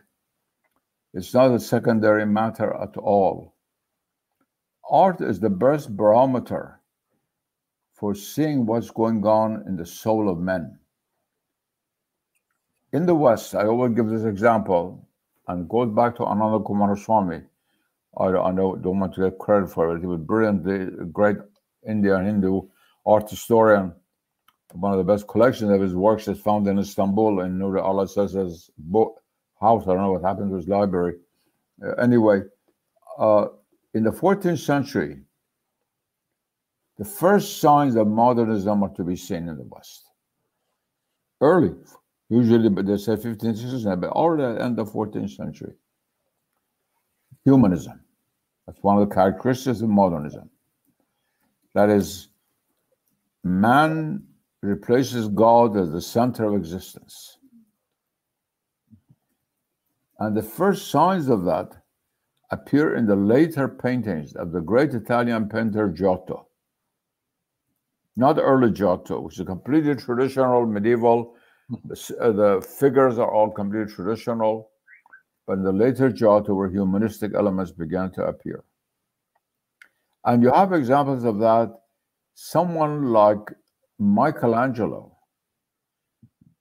It's not a secondary matter at all. Art is the best barometer for seeing what's going on in the soul of men. In the West, I always give this example, and goes back to Ananda Coomaraswamy. I, I don't want to get credit for it. He was brilliant, great Indian Hindu art historian. One of the best collections of his works is found in Istanbul in Nurullah says book house. I don't know what happened to his library. Uh, anyway, uh, in the 14th century, the first signs of modernism are to be seen in the West. Early, usually, they say 15th century, but already end of 14th century. Humanism. That's one of the characteristics of modernism. That is, man replaces God as the center of existence. And the first signs of that appear in the later paintings of the great Italian painter Giotto. Not early Giotto, which is completely traditional, medieval. The, uh, the figures are all completely traditional. But in the later Giotto, where humanistic elements began to appear. And you have examples of that. Someone like Michelangelo,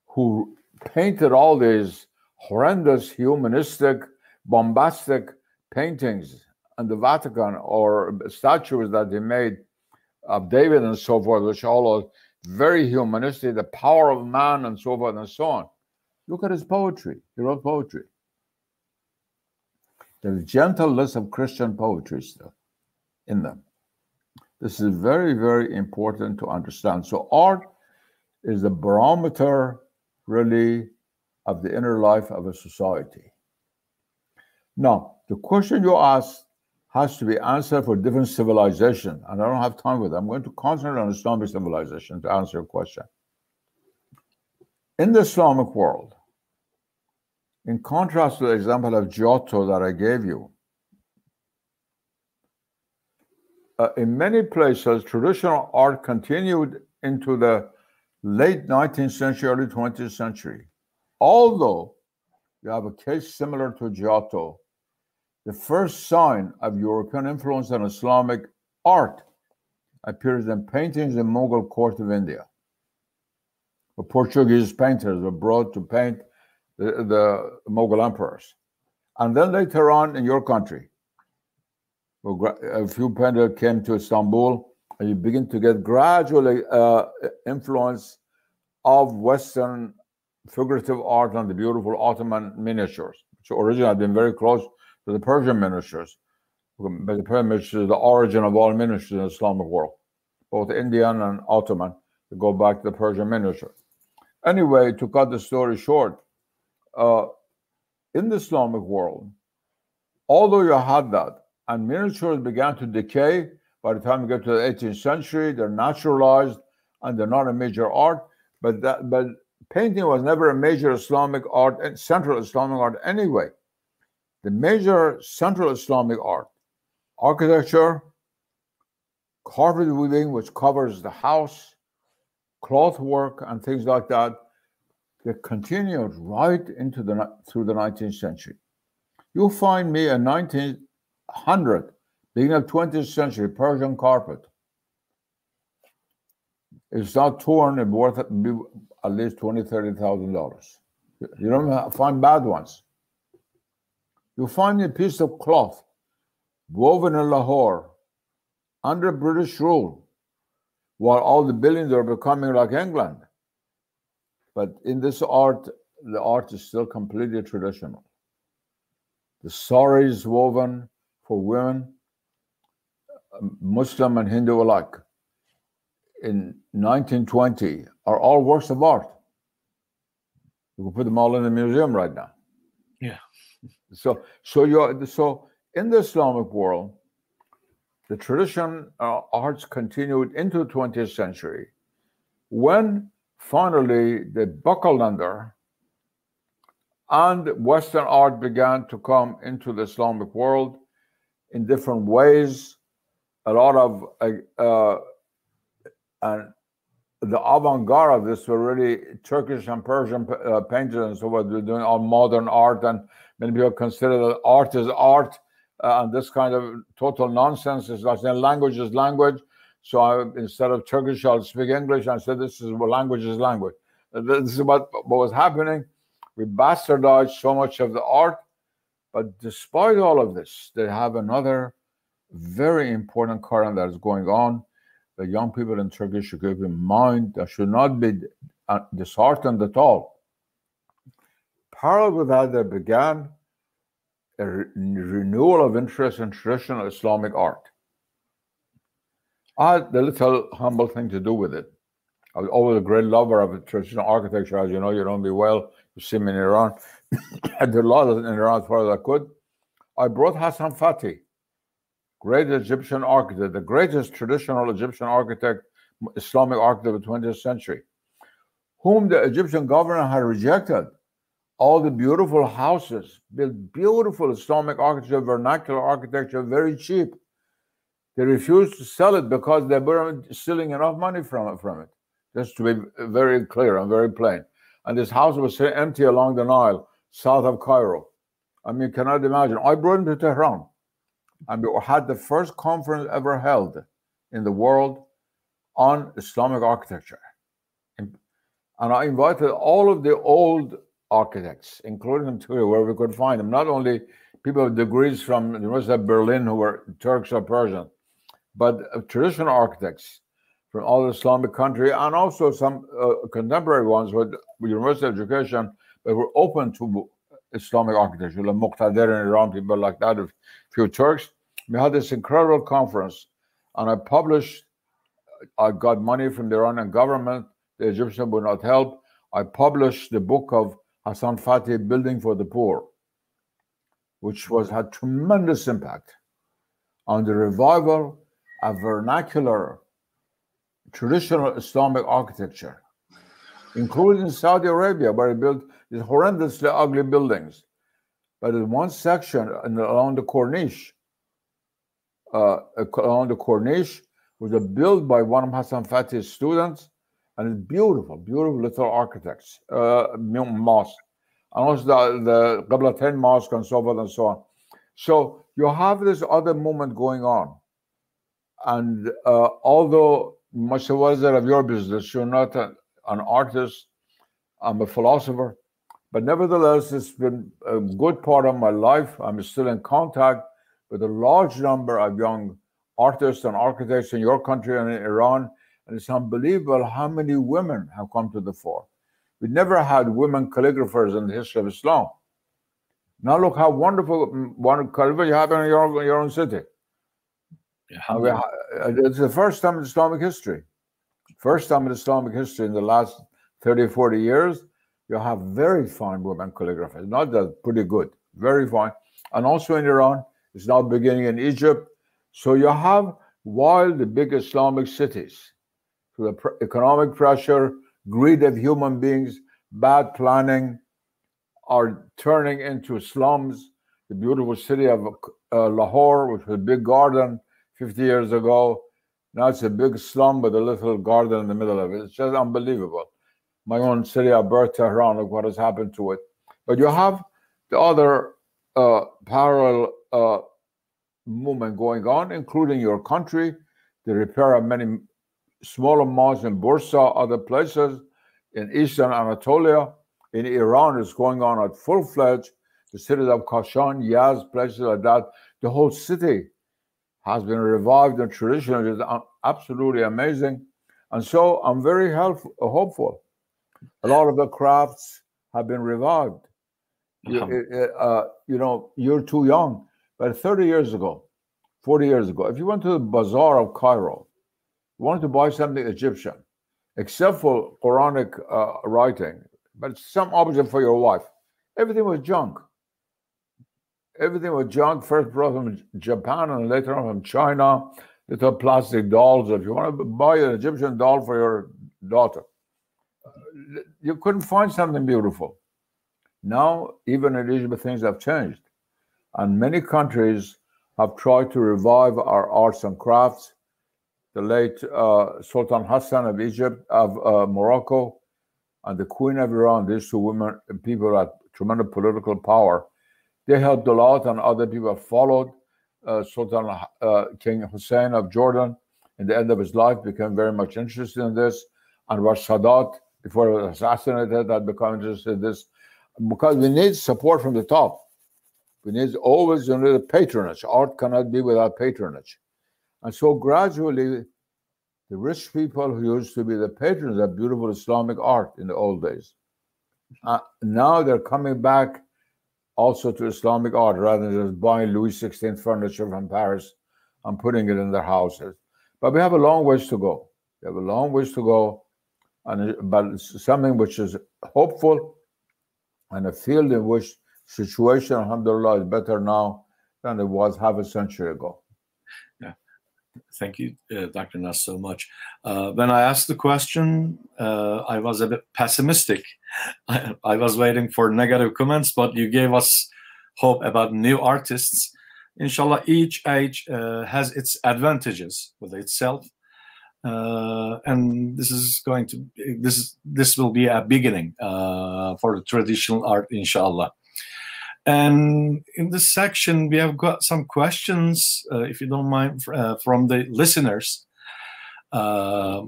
who painted all these horrendous, humanistic, bombastic paintings in the Vatican or statues that he made of David and so forth, which all are very humanistic, the power of man and so forth and so on. Look at his poetry. He wrote poetry. There's gentleness of Christian poetry still in them. This is very, very important to understand. So, art is the barometer, really, of the inner life of a society. Now, the question you asked has to be answered for different civilization, and I don't have time with that. I'm going to concentrate on Islamic civilization to answer your question. In the Islamic world, in contrast to the example of Giotto that I gave you, uh, in many places, traditional art continued into the late 19th century, early 20th century. Although you have a case similar to Giotto, the first sign of European influence on Islamic art appears in paintings in the Mughal court of India. The Portuguese painters were brought to paint the, the Mughal emperors. And then later on in your country, a few painters came to Istanbul, and you begin to get gradually uh, influence of Western figurative art and the beautiful Ottoman miniatures, which originally had been very close to the Persian miniatures. But the Persian miniatures is the origin of all miniatures in the Islamic world, both Indian and Ottoman. To go back to the Persian miniature. Anyway, to cut the story short, uh, in the Islamic world, although you had that, and miniatures began to decay. By the time we get to the 18th century, they're naturalized and they're not a major art. But that, but painting was never a major Islamic art, and central Islamic art anyway. The major central Islamic art, architecture, carpet weaving, which covers the house, cloth work, and things like that, they continued right into the through the 19th century. You'll find me a 19th 100, beginning of 20th century Persian carpet. It's not torn and worth at least twenty, thirty thousand dollars. You don't find bad ones. You find a piece of cloth woven in Lahore under British rule, while all the buildings are becoming like England. But in this art, the art is still completely traditional. The sari is woven, for women, Muslim and Hindu alike, in 1920 are all works of art. You can put them all in the museum right now. Yeah. So, so you so in the Islamic world, the tradition uh, arts continued into the 20th century, when finally the buckled under and Western art began to come into the Islamic world in different ways. A lot of uh, uh, and the avant-garde of this were really Turkish and Persian uh, painters and so what they're doing on modern art, and many people consider that art is art, uh, and this kind of total nonsense is like language is language. So I, instead of Turkish, I'll speak English. I said this is what language is language. This is what, what was happening. We bastardized so much of the art but despite all of this, they have another very important current that is going on, The young people in Turkey should keep in mind that should not be uh, disheartened at all. Parallel with that, there began a re- renewal of interest in traditional Islamic art. I had the little humble thing to do with it. I was always a great lover of traditional architecture. As you know, you know me well. You see me in Iran. I did a lot in Iran as far as I could. I brought Hassan Fathy, great Egyptian architect, the greatest traditional Egyptian architect, Islamic architect of the 20th century, whom the Egyptian government had rejected. All the beautiful houses, built beautiful Islamic architecture, vernacular architecture, very cheap. They refused to sell it because they weren't stealing enough money from it. From it, just to be very clear and very plain. And this house was empty along the Nile, south of Cairo. I mean, cannot imagine. I brought him to Tehran, and we had the first conference ever held in the world on Islamic architecture. And I invited all of the old architects, including Turkey, where we could find them. Not only people with degrees from the University of Berlin who were Turks or Persian, but uh, traditional architects from all Islamic country, and also some uh, contemporary ones with, university education, but were open to Islamic architecture, like Muqtadir in Iran, people like that, a few Turks. We had this incredible conference, and I published. I got money from the Iranian government. The Egyptian would not help. I published the book of Hassan Fathy, Building for the Poor, which was had tremendous impact on the revival of vernacular traditional Islamic architecture, including Saudi Arabia, where he built these horrendously ugly buildings. But in one section along the Corniche, uh, along the Corniche, was a built by one of Hassan Fathy's students, and it's beautiful, beautiful little architects, uh, mosque, and also the, the Qiblatain mosque and so forth and so on. So you have this other movement going on. And uh, although much of your business, you're not a, an artist, I'm a philosopher, but nevertheless, it's been a good part of my life. I'm still in contact with a large number of young artists and architects in your country and in Iran. And it's unbelievable how many women have come to the fore. We never had women calligraphers in the history of Islam. Now look how wonderful one calligrapher you have in your, your own city. It's the first time in Islamic history. First time in Islamic history in the last 30, 40 years you have very fine women calligraphers, not that pretty good, very fine. And also in Iran, it's now beginning in Egypt. So you have, while the big Islamic cities, through the pr- economic pressure, greed of human beings, bad planning, are turning into slums. The beautiful city of uh, Lahore, was a big garden 50 years ago, now it's a big slum with a little garden in the middle of it. It's just unbelievable my own city birth, Tehran, look what has happened to it. But you have the other uh, parallel uh, movement going on, including your country, the repair of many smaller mosques in Bursa, other places in eastern Anatolia. In Iran, it's going on at full fledged. The cities of Kashan, Yazd, places like that. The whole city has been revived and tradition is absolutely amazing. And so I'm very helpful, hopeful a lot of the crafts have been revived. You, uh, you know, you're too young, but 30 years ago, 40 years ago, if you went to the bazaar of Cairo, you wanted to buy something Egyptian, except for Quranic uh, writing, but some object for your wife, everything was junk. Everything was junk, first brought from Japan and later on from China, little plastic dolls. If you want to buy an Egyptian doll for your daughter, you couldn't find something beautiful. Now, even in Egypt, things have changed. And many countries have tried to revive our arts and crafts. The late uh, Sultan Hassan of Egypt, of uh, Morocco, and the Queen of Iran, these two women, people had tremendous political power. They helped a lot, and other people followed. Uh, Sultan uh, King Hussein of Jordan, in the end of his life, became very much interested in this. And Anwar Sadat before he was assassinated, I'd become interested in this because we need support from the top. We need always need patronage. Art cannot be without patronage. And so gradually, the rich people who used to be the patrons of beautiful Islamic art in the old days. Uh, now they're coming back also to Islamic art rather than just buying Louis XVI furniture from Paris and putting it in their houses. But we have a long ways to go. We have a long ways to go, and but something which is hopeful, and a field in which situation, alhamdulillah, is better now than it was half a century ago. Thank you, uh, Dr. Nasr, so much. Uh, when I asked the question, uh, I was a bit pessimistic. I, I, was waiting for negative comments, but you gave us hope about new artists. Inshallah, each age uh, has its advantages with itself. Uh, and this is going to this this will be a beginning uh, for the traditional art, inshallah. And in this section, we have got some questions, uh, if you don't mind, uh, from the listeners. Uh,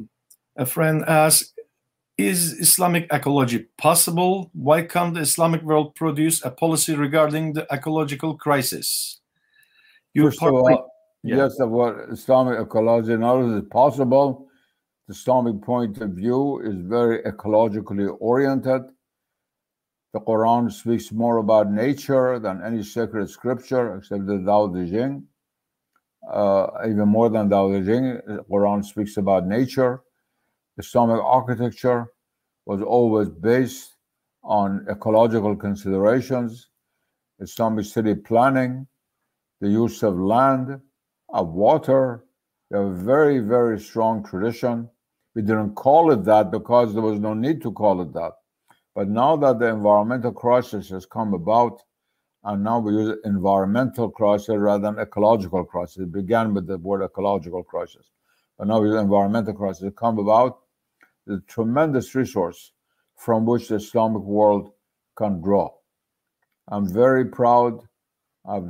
a friend asked, is Islamic ecology possible? Why can't the Islamic world produce a policy regarding the ecological crisis? You First of all, yeah. yes, what Islamic ecology not only is possible, the Islamic point of view is very ecologically oriented the Quran speaks more about nature than any sacred scripture except the Tao Te Ching. Uh, even more than Tao Te Ching, the Quran speaks about nature. Islamic architecture was always based on ecological considerations, Islamic city planning, the use of land, of water. We have a very, very strong tradition. We didn't call it that because there was no need to call it that. But now that the environmental crisis has come about, and now we use environmental crisis rather than ecological crisis. It began with the word ecological crisis, but now we use environmental crisis. It come about the tremendous resource from which the Islamic world can draw. I'm very proud. I've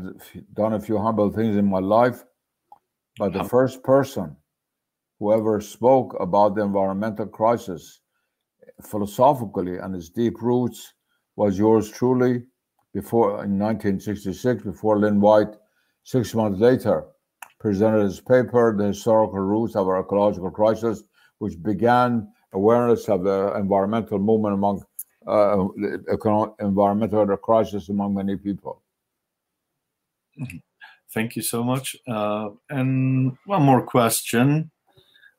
done a few humble things in my life, but the first person who ever spoke about the environmental crisis philosophically and its deep roots was yours truly before in 1966 before Lynn White six months later presented his paper the historical roots of our ecological crisis which began awareness of the environmental movement among uh, environmental crisis among many people. Thank you so much. Uh, and one more question.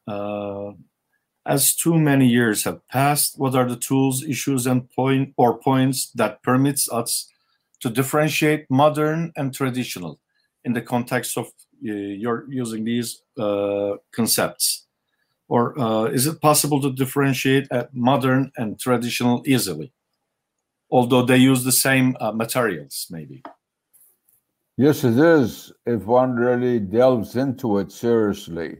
Uh, as too many years have passed, what are the tools, issues, and point or points that permits us to differentiate modern and traditional in the context of uh, you're using these uh, concepts? Or uh, is it possible to differentiate modern and traditional easily, although they use the same uh, materials, maybe? Yes, it is. If one really delves into it seriously,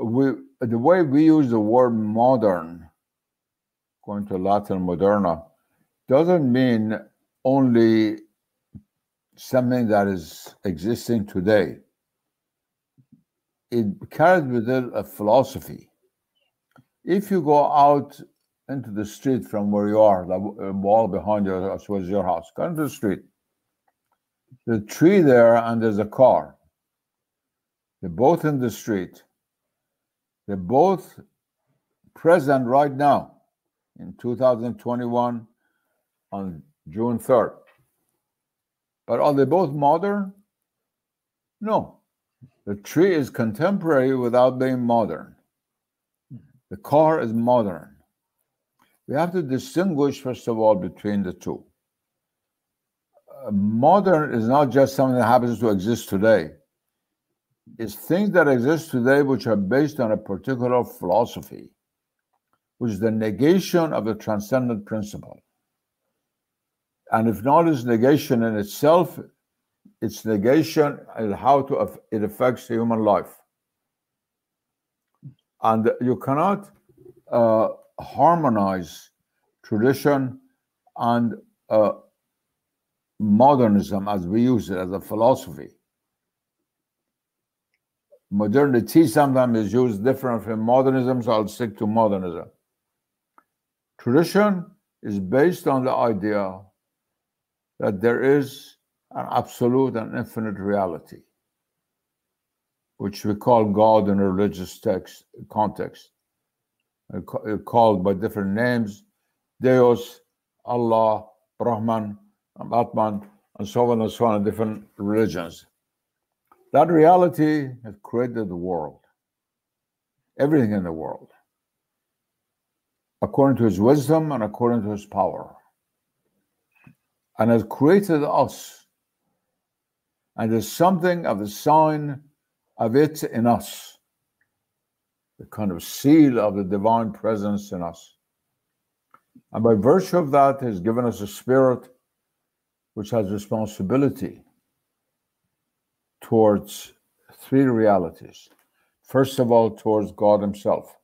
we the way we use the word modern, going to Latin moderna, doesn't mean only something that is existing today. It carries with it a philosophy. If you go out into the street from where you are, the wall behind you as was your house, go into the street. The tree there and there's a car. They're both in the street they're both present right now in 2021 on June 3rd. But are they both modern? No. The tree is contemporary without being modern. The car is modern. We have to distinguish, first of all, between the two. Uh, modern is not just something that happens to exist today is things that exist today which are based on a particular philosophy, which is the negation of the transcendent principle. And if not its negation in itself, its negation and how to it affects the human life. And you cannot uh, harmonize tradition and uh, modernism as we use it as a philosophy modernity sometimes is used different from modernism, so I'll stick to modernism. Tradition is based on the idea that there is an absolute and infinite reality, which we call God in a religious text context, uh, uh, called by different names, Deus, Allah, Brahman, Atman, and so on and so on in different religions. That reality has created the world, everything in the world, according to his wisdom and according to his power, and has created us. And there's something of the sign of it in us, the kind of seal of the divine presence in us. And by virtue of that, has given us a spirit which has responsibility towards three realities. First of all, towards God Himself.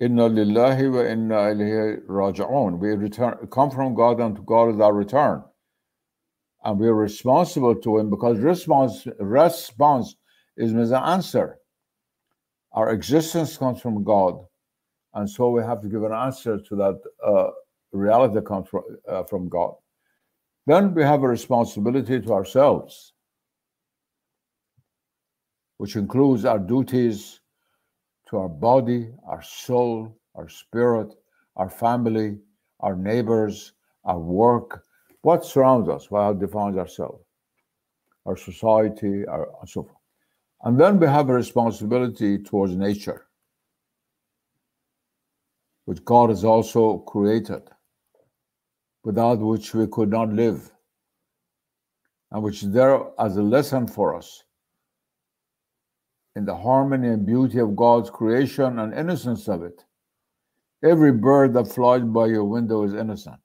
Inna lillahi wa inna ilayhi raji'un. We return, come from God and to God is our return. And we are responsible to Him because response, response is an answer. Our existence comes from God. And so we have to give an answer to that uh, reality that comes from, uh, from God. Then we have a responsibility to ourselves, which includes our duties to our body, our soul, our spirit, our family, our neighbors, our work, what surrounds us, what defines ourselves, our society, our, and so forth. And then we have a responsibility towards nature, which God has also created without which we could not live, and which is there as a lesson for us in the harmony and beauty of God's creation and innocence of it. Every bird that flies by your window is innocent.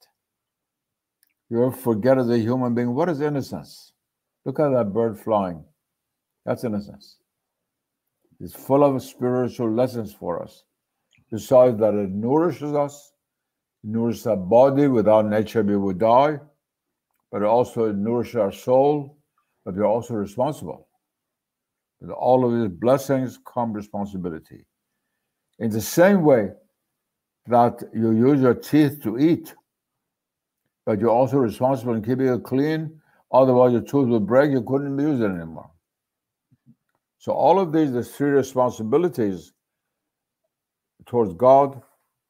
You forget as a human being, what is innocence? Look at that bird flying. That's innocence. It's full of spiritual lessons for us. Besides that, it nourishes us, nourishes our body. Without nature, we would die. But also nourishes our soul. But we're also responsible. With all of these blessings come responsibility. In the same way that you use your teeth to eat, but you're also responsible in keeping it clean. Otherwise, your tooth will break. You couldn't use it anymore. So all of these, the three responsibilities towards God,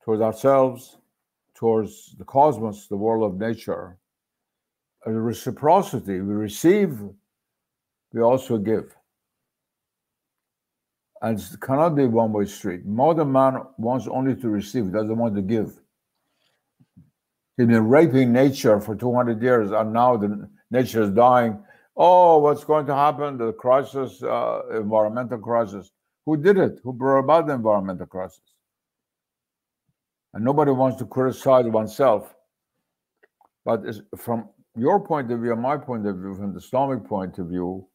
towards ourselves, towards the cosmos, the world of nature, a reciprocity. We receive, we also give. And it cannot be one-way street. Modern man wants only to receive, doesn't want to give. He's been raping nature for 200 years, and now the nature is dying. Oh, what's going to happen? The crisis, uh, environmental crisis. Who did it? Who brought about the environmental crisis? And nobody wants to criticize oneself. But from your point of view, and my point of view, from the Islamic point of view,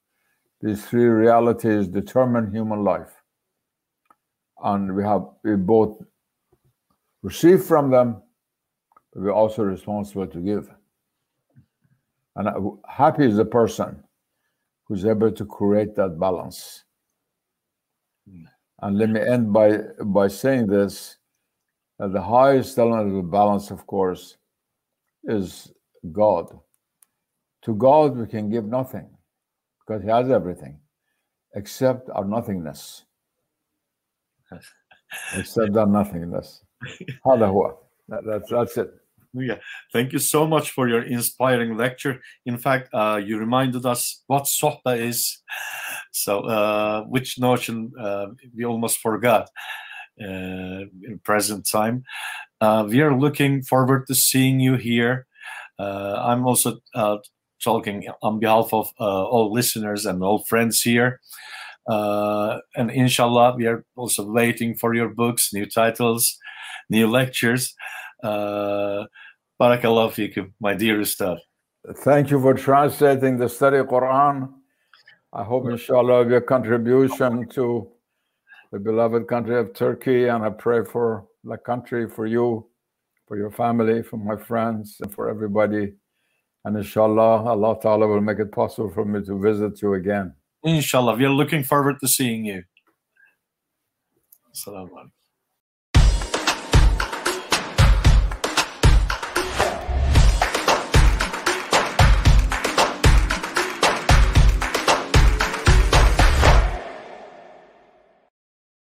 these three realities determine human life. And we have we both receive from them but we're also responsible to give. And happy is the person who's able to create that balance. Hmm. And let me end by by saying this: that the highest element of the balance, of course, is God. To God, we can give nothing because He has everything, except our nothingness. except our nothingness. That, that's that's it. Yeah, thank you so much for your inspiring lecture. In fact, uh, you reminded us what sohba is, so uh, which notion uh, we almost forgot uh, in present time. Uh, we are looking forward to seeing you here. Uh, I'm also talking on behalf of all listeners and all friends here. and inshallah, we are also waiting for your books, new titles, new lectures. Uh, Barakallah fikum, my dear Ustad. Thank you for translating the study Quran. I hope, inshallah, your contribution to the beloved country of Turkey. And I pray for the country, for you, for your family, for my friends, and for everybody. And inshallah, Allah Ta'ala will make it possible for me to visit you again. Inshallah, we are looking forward to seeing you. Assalamu alaikum.